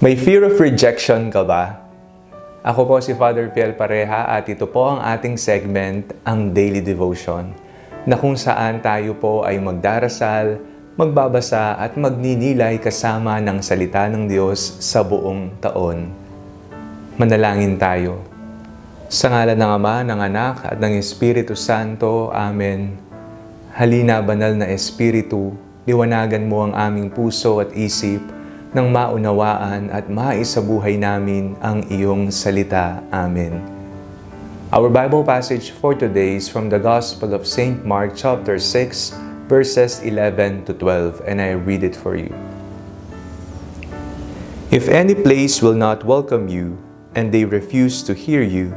May fear of rejection ka ba? Ako po si Father Piel Pareha at ito po ang ating segment, ang Daily Devotion, na kung saan tayo po ay magdarasal, magbabasa at magninilay kasama ng salita ng Diyos sa buong taon. Manalangin tayo. Sa ngala ng Ama, ng Anak at ng Espiritu Santo. Amen. Halina, banal na Espiritu, liwanagan mo ang aming puso at isip nang maunawaan at maisabuhay namin ang iyong salita. Amen. Our Bible passage for today is from the Gospel of St. Mark chapter 6 verses 11 to 12 and I read it for you. If any place will not welcome you and they refuse to hear you,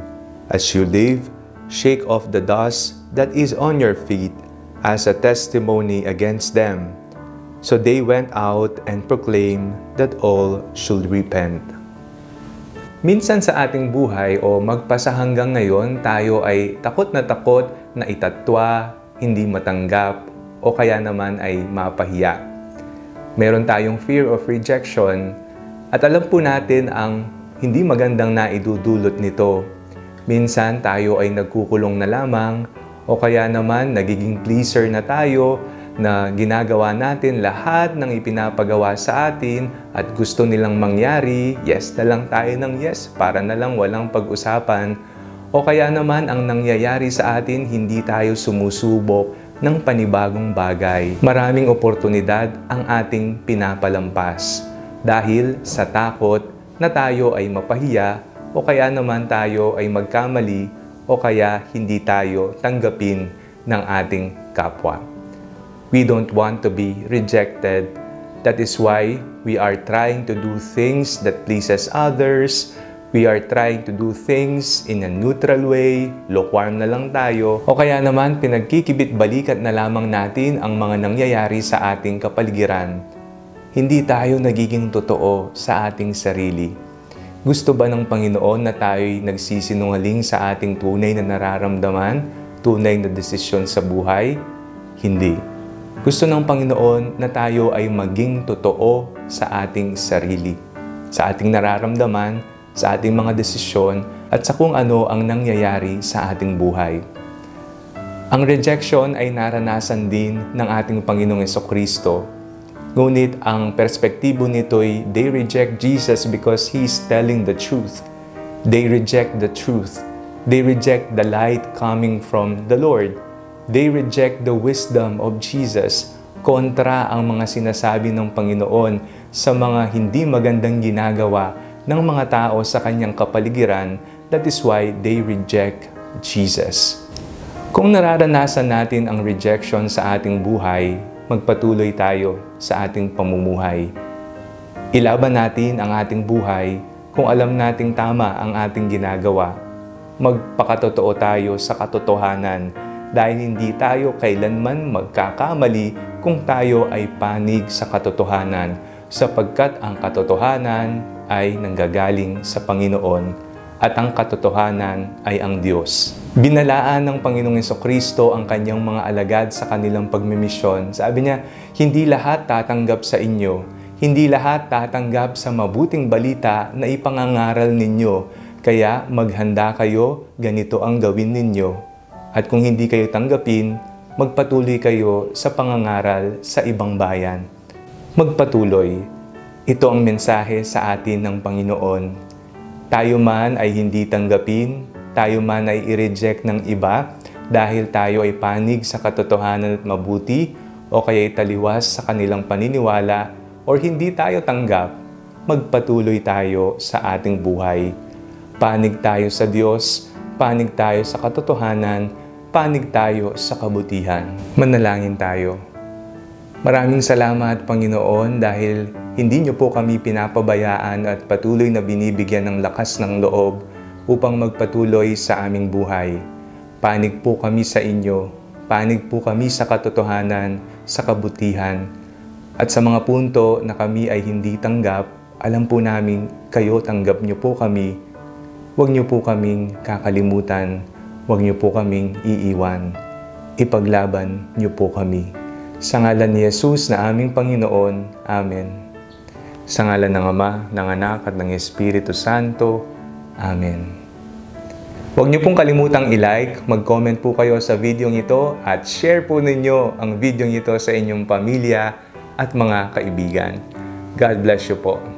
as you leave, shake off the dust that is on your feet as a testimony against them. So they went out and proclaimed that all should repent. Minsan sa ating buhay o magpasa hanggang ngayon, tayo ay takot na takot na itatwa, hindi matanggap, o kaya naman ay mapahiya. Meron tayong fear of rejection at alam po natin ang hindi magandang naidudulot nito. Minsan tayo ay nagkukulong na lamang o kaya naman nagiging pleaser na tayo na ginagawa natin lahat ng ipinapagawa sa atin at gusto nilang mangyari, yes na lang tayo ng yes para na lang walang pag-usapan. O kaya naman ang nangyayari sa atin, hindi tayo sumusubok ng panibagong bagay. Maraming oportunidad ang ating pinapalampas dahil sa takot na tayo ay mapahiya o kaya naman tayo ay magkamali o kaya hindi tayo tanggapin ng ating kapwa. We don't want to be rejected. That is why we are trying to do things that pleases others. We are trying to do things in a neutral way, lukewarm na lang tayo, o kaya naman pinagkikibit-balikat na lamang natin ang mga nangyayari sa ating kapaligiran. Hindi tayo nagiging totoo sa ating sarili. Gusto ba ng Panginoon na tayo'y nagsisinungaling sa ating tunay na nararamdaman, tunay na desisyon sa buhay? Hindi. Gusto ng Panginoon na tayo ay maging totoo sa ating sarili, sa ating nararamdaman, sa ating mga desisyon, at sa kung ano ang nangyayari sa ating buhay. Ang rejection ay naranasan din ng ating Panginoong Kristo. Ngunit ang perspektibo nito'y they reject Jesus because He is telling the truth. They reject the truth. They reject the light coming from the Lord They reject the wisdom of Jesus kontra ang mga sinasabi ng Panginoon sa mga hindi magandang ginagawa ng mga tao sa kanyang kapaligiran. That is why they reject Jesus. Kung nararanasan natin ang rejection sa ating buhay, magpatuloy tayo sa ating pamumuhay. Ilaban natin ang ating buhay kung alam nating tama ang ating ginagawa. Magpakatotoo tayo sa katotohanan dahil hindi tayo kailanman magkakamali kung tayo ay panig sa katotohanan sapagkat ang katotohanan ay nanggagaling sa Panginoon at ang katotohanan ay ang Diyos. Binalaan ng Panginoong Kristo ang kanyang mga alagad sa kanilang pagmimisyon. Sabi niya, hindi lahat tatanggap sa inyo, hindi lahat tatanggap sa mabuting balita na ipangangaral ninyo, kaya maghanda kayo, ganito ang gawin ninyo at kung hindi kayo tanggapin, magpatuloy kayo sa pangangaral sa ibang bayan. Magpatuloy. Ito ang mensahe sa atin ng Panginoon. Tayo man ay hindi tanggapin, tayo man ay i-reject ng iba dahil tayo ay panig sa katotohanan at mabuti o kaya'y taliwas sa kanilang paniniwala o hindi tayo tanggap, magpatuloy tayo sa ating buhay. Panig tayo sa Diyos, panig tayo sa katotohanan, panig tayo sa kabutihan. Manalangin tayo. Maraming salamat, Panginoon, dahil hindi niyo po kami pinapabayaan at patuloy na binibigyan ng lakas ng loob upang magpatuloy sa aming buhay. Panig po kami sa inyo. Panig po kami sa katotohanan, sa kabutihan. At sa mga punto na kami ay hindi tanggap, alam po namin kayo tanggap niyo po kami. Huwag niyo po kaming kakalimutan Huwag niyo po kaming iiwan. Ipaglaban niyo po kami. Sa ngalan ni Jesus na aming Panginoon. Amen. Sa ngala ng Ama, ng Anak at ng Espiritu Santo. Amen. Huwag niyo pong kalimutang i-like, mag-comment po kayo sa video ito at share po ninyo ang video ito sa inyong pamilya at mga kaibigan. God bless you po.